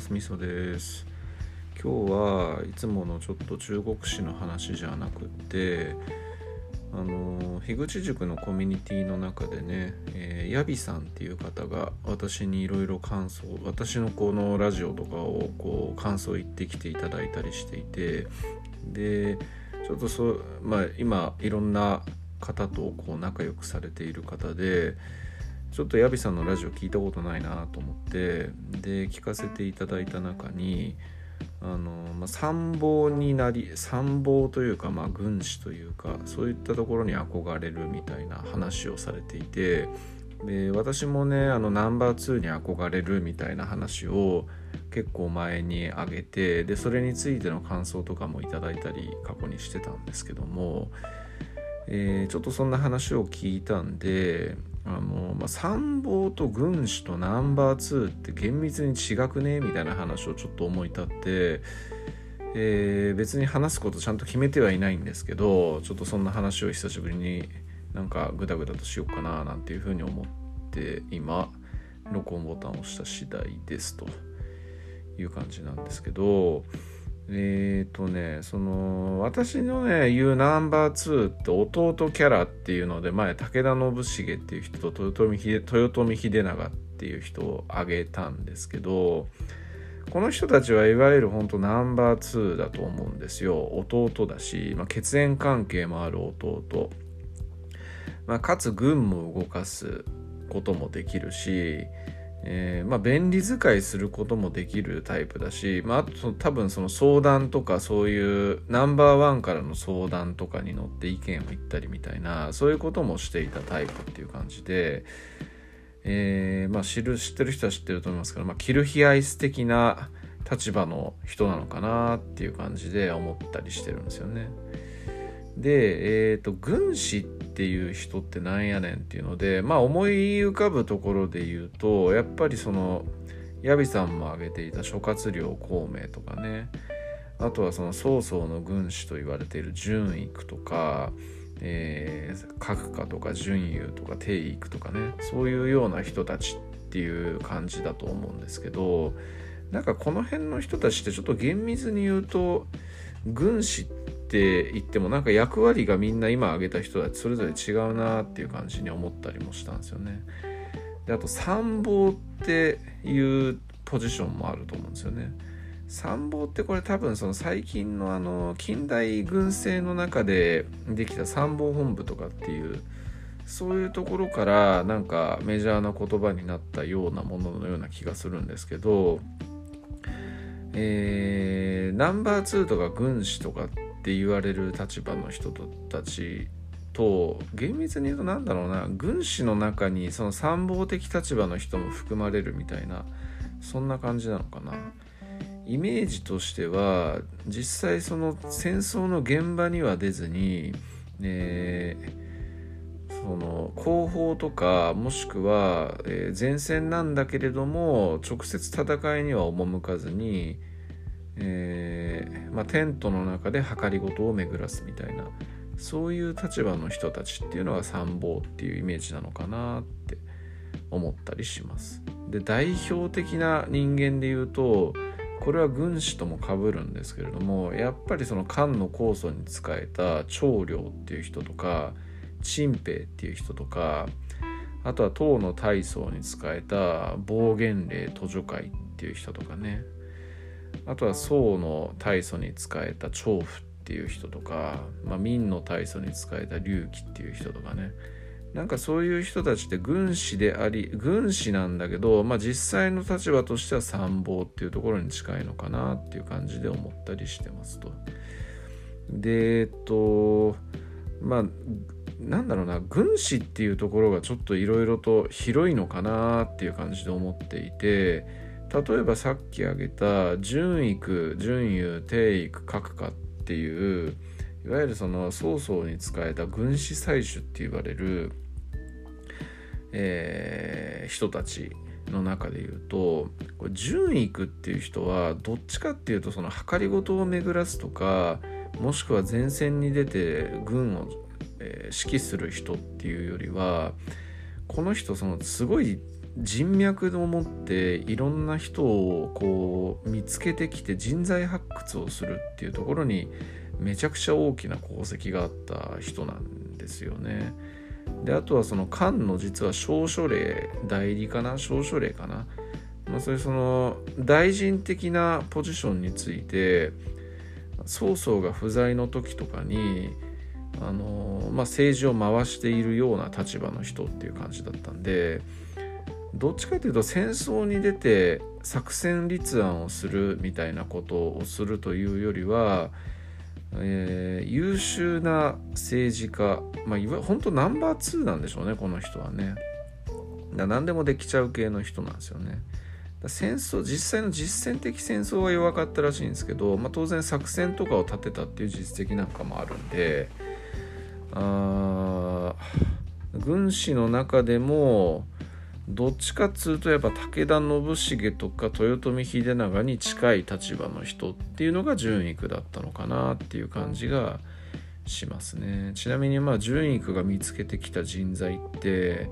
ます。みそです。今日はいつものちょっと中国史の話じゃなくってあの樋口塾のコミュニティの中でね、えー、ヤビさんっていう方が私にいろいろ感想私のこのラジオとかをこう感想言ってきていただいたりしていてでちょっとそまあ今いろんな方とこう仲良くされている方でちょっとヤビさんのラジオ聞いたことないなと思ってで聞かせていただいた中にあの、まあ、参謀になり参謀というか、まあ、軍師というかそういったところに憧れるみたいな話をされていてで私もねあのナンバー2に憧れるみたいな話を結構前にあげてでそれについての感想とかもいただいたり過去にしてたんですけども、えー、ちょっとそんな話を聞いたんであの、まあ、参謀と軍師とナンバー2って厳密に違くね？みたいな話をちょっと思い立って、えー、別に話すことちゃんと決めてはいないんですけどちょっとそんな話を久しぶりになんかグダグダとしようかななんていうふうに思って今録音ボタンを押した次第ですという感じなんですけどえっ、ー、とねその私のね言うナンバー2って弟キャラっていうので前武田信繁っていう人と豊臣秀豊臣秀長っていう人を挙げたんですけどこの人たちはいわゆる本当ナンバー2だと思うんですよ。弟だし、まあ、血縁関係もある弟、まあ、かつ軍も動かすこともできるしえー、まあ、便利使いすることもできるタイプだし、まあ、あと多分その相談とかそういうナンバーワンからの相談とかに乗って意見を言ったりみたいなそういうこともしていたタイプっていう感じで、えー、まあ、知る知ってる人は知ってると思いますけど、まあ、キルヒアイス的な立場の人なのかなっていう感じで思ったりしてるんですよね。で、え、ー、と軍師ってっていう人ってなんやねんっていうのでまあ思い浮かぶところで言うとやっぱりそのヤビさんも挙げていた諸葛亮孔明とかね。あとはその曹操の軍師と言われている淳育とか、えー、閣下とか淳雄とか帝育とかね。そういうような人たちっていう感じだと思うんですけどなんかこの辺の人たちってちょっと厳密に言うと軍師ってって言ってもなんか役割がみんな今挙げた人たちそれぞれ違うなっていう感じに思ったりもしたんですよね。であと参謀っていうポジションもあると思うんですよね。参謀ってこれ多分その最近のあの近代軍政の中でできた参謀本部とかっていうそういうところからなんかメジャーな言葉になったようなもののような気がするんですけど、えー、ナンバー2とか軍師とかっって言われる立場の人たちと厳密に言うと何だろうな軍師の中にその参謀的立場の人も含まれるみたいなそんな感じなのかな。イメージとしては実際その戦争の現場には出ずに、えー、その後方とかもしくは、え前線なんだけれども直接戦いには赴かずにえー、まあ、テントの中で計りごとを巡らすみたいなそういう立場の人たちっていうのが参謀っていうイメージなのかなって思ったりします。で代表的な人間で言うとこれは軍師ともかぶるんですけれどもやっぱりその漢の酵素に仕えた長領っていう人とか陳平っていう人とかあとは唐の大宗に仕えた暴言令図書会っていう人とかねあとは宋の大祖に仕えた長府っていう人とか、まあ、明の大祖に仕えた隆起っていう人とかねなんかそういう人たちって軍師であり軍師なんだけど、まあ、実際の立場としては参謀っていうところに近いのかなっていう感じで思ったりしてますと。でえっとまあなんだろうな軍師っていうところがちょっといろいろと広いのかなっていう感じで思っていて例えばさっき挙げた準育準優定育閣下っていういわゆるその曹操に仕えた軍師採取って言われる、えー、人たちの中で言うとこれ準育っていう人はどっちかっていうとその計りごとを巡らすとかもしくは前線に出て軍を、えー、指揮する人っていうよりはこの人そのすごい人脈を持っていろんな人をこう見つけてきて人材発掘をするっていうところにめちゃくちゃ大きな功績があった人なんですよね。であとはその漢の実は証書令代理かな証書令かな、まあ、そういうその大臣的なポジションについて曹操が不在の時とかにあの、まあ、政治を回しているような立場の人っていう感じだったんでどっちかというと戦争に出て作戦立案をするみたいなことをするというよりはえー、優秀な政治家、まあ、いわ本当ナンバー2なんでしょうねこの人はね。だ何でもできちゃう系の人なんですよね。戦争実際の実践的戦争は弱かったらしいんですけど、まあ、当然作戦とかを立てたっていう実績なんかもあるんであ軍師の中でもどっちかっつうとやっぱ武田信繁とか豊臣秀長に近い立場の人っていうのが順位区だったのかなっていう感じがしますね。ちなみにまあ順位区が見つけてきた人材って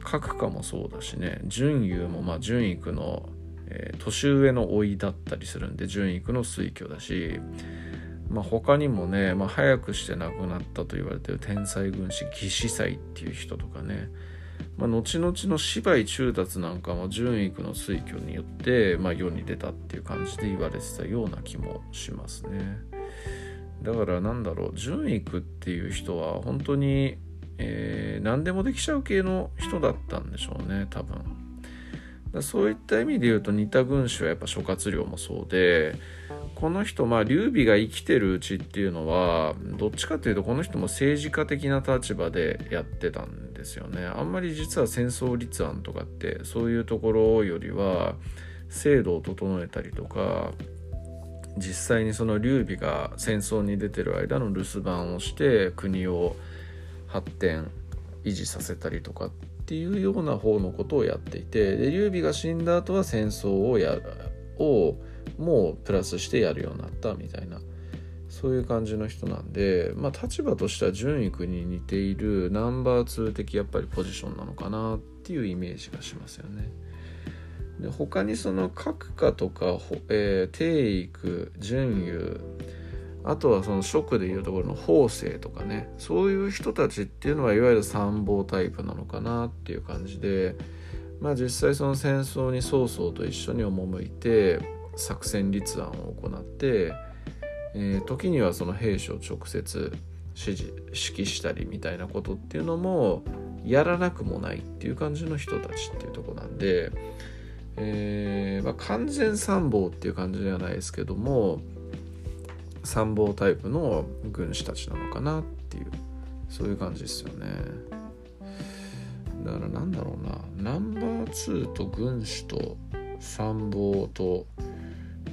閣下もそうだしね。順位もまあ順位区の、えー、年上の老いだったりするんで順位区の推挙だしまあ、他にもね、まあ、早くして亡くなったと言われてる天才軍師義士祭っていう人とかねまあ、後々の芝居中達なんかも順育の推挙によって、まあ、世に出たっていう感じで言われてたような気もしますね。だからなんだろう順育っていう人は本当に、えー、何でもできちゃう系の人だったんでしょうね多分。そういった意味で言うと似た軍師はやっぱ諸葛亮もそうでこの人まあ劉備が生きてるうちっていうのはどっちかというとこの人も政治家的な立場でやってたんですよね。あんまり実は戦争立案とかってそういうところよりは制度を整えたりとか実際にその劉備が戦争に出てる間の留守番をして国を発展維持させたりとかっていうような方のことをやっていてで劉備が死んだ後は戦争をやをもうプラスしてやるようになったみたいな。そういう感じの人なんで、まあ、立場としては順位君に似ているナンバー2的やっぱりポジションなのかなっていうイメージがしますよね。で他にその閣下とか、えー、定育準優あとはその職でいうところの法政とかねそういう人たちっていうのはいわゆる参謀タイプなのかなっていう感じでまあ実際その戦争に曹操と一緒に赴いて作戦立案を行って、えー、時にはその兵士を直接指示指揮したりみたいなことっていうのもやらなくもないっていう感じの人たちっていうとこなんで、えーまあ、完全参謀っていう感じではないですけども参謀タイプの軍師たちなのかなっていうそういう感じですよね。だからなんだろうなナンバー2と軍師と参謀と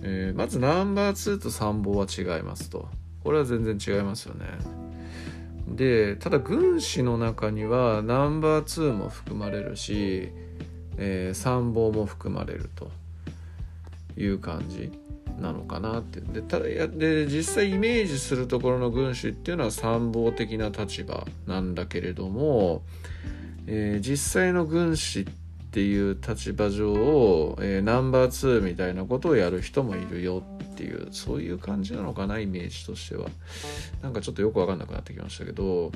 えー、まずナンバー2と参謀は違いますと。これは全然違いますよね。でただ軍師の中にはナンバー2も含まれるし、えー、参謀も含まれると。いう感じなのかなって。でただやで実際イメージするところの軍師っていうのは参謀的な立場なんだけれども、えー、実際の軍師ってっていう立場上を、えー、ナンバー2みたいなことをやる人もいるよっていうそういう感じなのかなイメージとしては。なんかちょっとよく分かんなくなってきましたけど。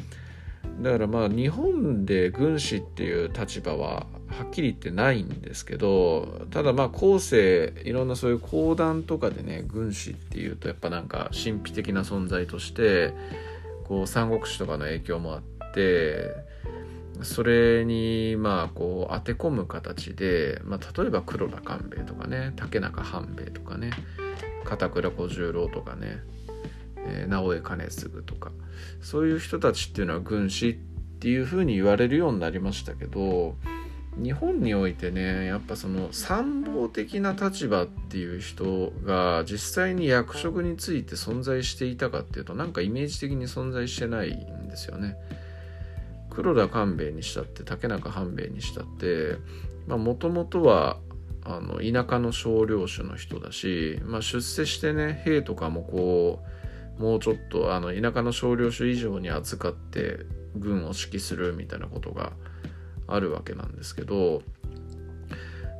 だからまあ日本で軍師っていう立場ははっきり言ってないんですけどただまあ後世いろんなそういう講談とかでね軍師っていうとやっぱなんか神秘的な存在としてこう三国志とかの影響もあってそれにまあこう当て込む形で、まあ、例えば黒田官兵衛とかね竹中半兵衛とかね片倉小十郎とかね、えー、直江兼続とかそういう人たちっていうのは軍師っていうふうに言われるようになりましたけど日本においてねやっぱその参謀的な立場っていう人が実際に役職について存在していたかっていうとなんかイメージ的に存在してないんですよね。黒田官兵衛にしたって竹中半兵衛にしたってもともとはあの田舎の少領主の人だし、まあ、出世してね兵とかもこうもうちょっとあの田舎の少領主以上に扱って軍を指揮するみたいなことがあるわけなんですけど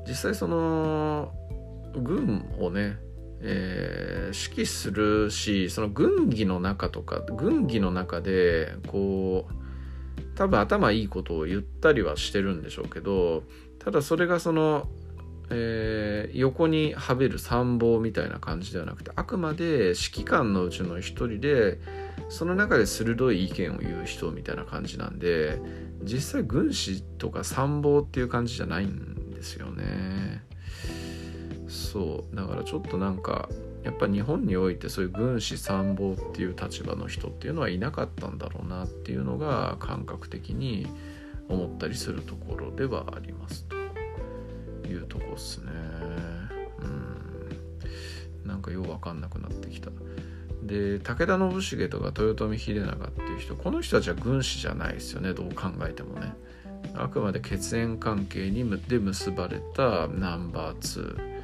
実際その軍をね、えー、指揮するしその軍議の中とか軍議の中でこう多分頭いいことを言ったりはしてるんでしょうけどただそれがその、えー、横にはべる参謀みたいな感じではなくてあくまで指揮官のうちの一人でその中で鋭い意見を言う人みたいな感じなんで実際軍師とか参謀っていう感じじゃないんですよね。そう。だからちょっとなんかやっぱ日本においてそういう軍師参謀っていう立場の人っていうのはいなかったんだろうなっていうのが感覚的に思ったりするところではありますというとこっすね。うん。なんかようわかんなくなってきた。で武田信繁とか豊臣秀長っていう人この人たちは軍師じゃないですよね。どう考えてもね。あくまで血縁関係にで結ばれたナンバー2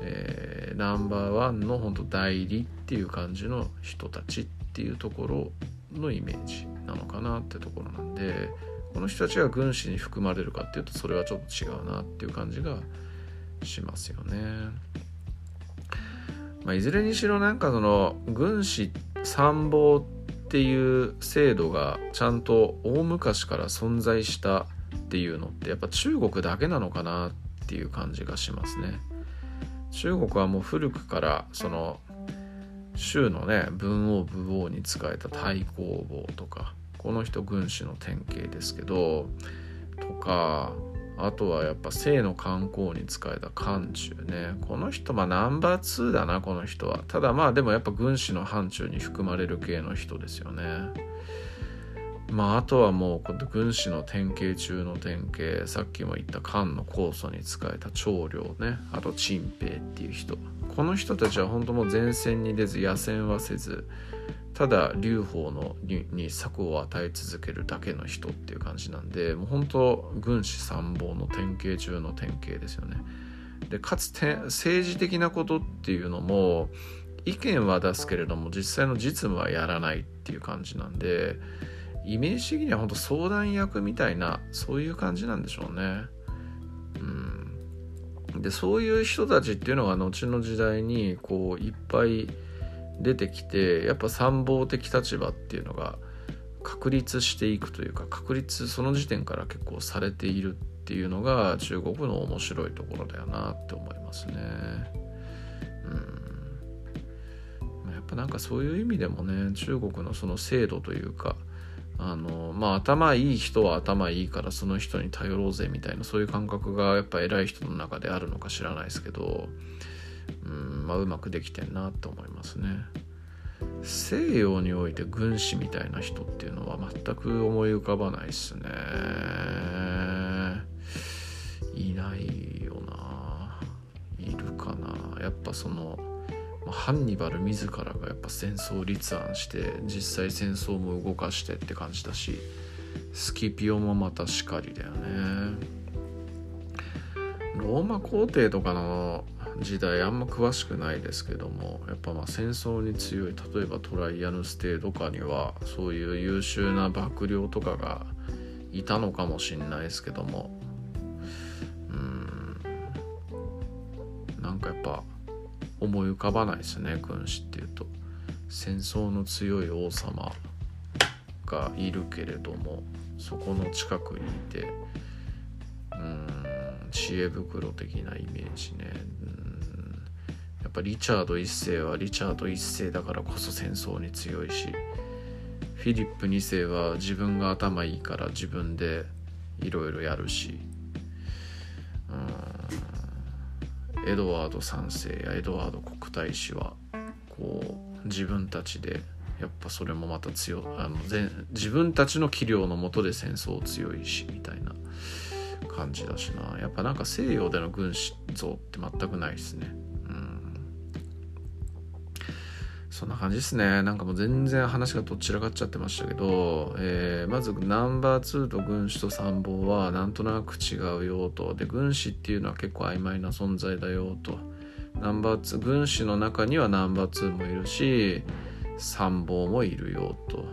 えー、ナンバーワンの本当代理っていう感じの人たちっていうところのイメージなのかなってところなんでこの人たちが軍師に含まれるかっていうとそれはちょっと違うなっていう感じがしますよね。まあ、いずれにしろなんかその軍師参謀っていう制度がちゃんと大昔から存在したっていうのってやっぱ中国だけなのかなっていう感じがしますね。中国はもう古くからその州のね文王武王に仕えた太公望とかこの人軍師の典型ですけどとかあとはやっぱ清の観光に仕えた漢中ね。この人まあナンバー2だなこの人は。ただまあでもやっぱ軍師の範疇に含まれる系の人ですよね。まあ、あとはもう軍師の典型中の典型さっきも言った漢の酵素に使えた長領ね。あと陳平っていう人。この人たちは本当もう前線に出ず野戦はせずただ劉邦のに策を与え続けるだけの人っていう感じなんでもう本当軍師参謀の典型中の典型ですよね。でかつて政治的なことっていうのも意見は出すけれども実際の実務はやらないっていう感じなんでイメージ的には本当相談役みたいなそういう感じなんでしょうね。うん、でそういう人たちっていうのが後の時代にこういっぱい出てきてやっぱ参謀的立場っていうのが確立していくというか確立その時点から結構されているっていうのが中国の面白いところだよなって思いますね。うん、やっぱなんかそういう意味でもね中国のその制度というかあのまあ頭いい人は頭いいからその人に頼ろうぜみたいなそういう感覚がやっぱ偉い人の中であるのか知らないですけどうんまあうまくできてんなと思いますね。西洋において軍師みたいな人っていうのは全く思い浮かばないっすね。いないよな。いるかな。やっぱそのハンニバル自らがやっぱ戦争を立案して実際戦争も動かしてって感じだしスキピオもまたしかりだよね。ローマ皇帝とかの時代あんま詳しくないですけどもやっぱまあ戦争に強い例えばトライアヌス帝とかにはそういう優秀な幕僚とかがいたのかもしんないですけども思い浮かばないですね君主っていうと。戦争の強い王様がいるけれどもそこの近くにいてうん知恵袋的なイメージね。うん。やっぱリチャード1世はリチャード1世だからこそ戦争に強いしフィリップ2世は自分が頭いいから自分でいろいろやるしエドワード3世やエドワード国太子はこう自分たちでやっぱそれもまた強あの自分たちの器量のもとで戦争強いしみたいな感じだしな。やっぱなんか西洋での軍師像って全くないですね。そんな感じですね。なんかもう全然話がどちらかっちゃってましたけど、えー、まずナンバー2と軍師と参謀はなんとなく違うよと。で、軍師っていうのは結構曖昧な存在だよと。ナンバー2、軍師の中にはナンバー2もいるし、参謀もいるよと。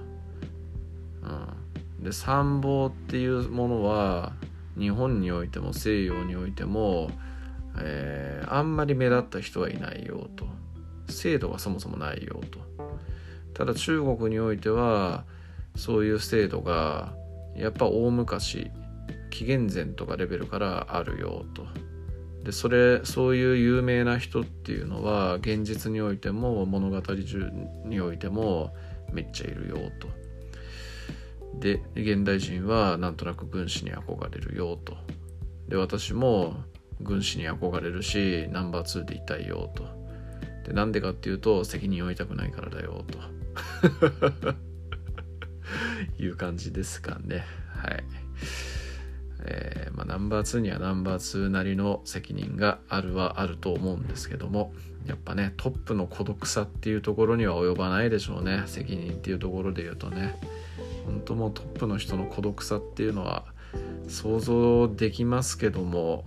うん、で、参謀っていうものは日本においても西洋においてもえー、あんまり目立った人はいないよと制度がそもそもないよと。ただ中国においてはそういう制度がやっぱ大昔紀元前とかレベルからあるよと。でそれそういう有名な人っていうのは現実においても物語中においてもめっちゃいるよと。で現代人はなんとなく軍師に憧れるよと。で私も軍師に憧れるしナンバー2でいたいよと。でなんでかっていうと責任を負いたくないからだよと。いう感じですかね。はい。えー、まあ、ナンバー2にはナンバー2なりの責任があるはあると思うんですけどもやっぱねトップの孤独さっていうところには及ばないでしょうね。責任っていうところで言うとね。本当もうトップの人の孤独さっていうのは想像できますけども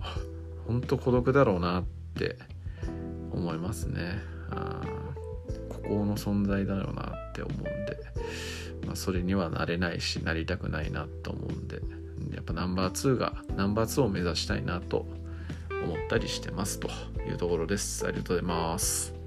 本当孤独だろうなって思いますね。あ孤高の存在だろうなって思うんで、まあ、それにはなれないしなりたくないなと思うんでやっぱナンバー2がナンバー2を目指したいなと思ったりしてますというところです。ありがとうございます。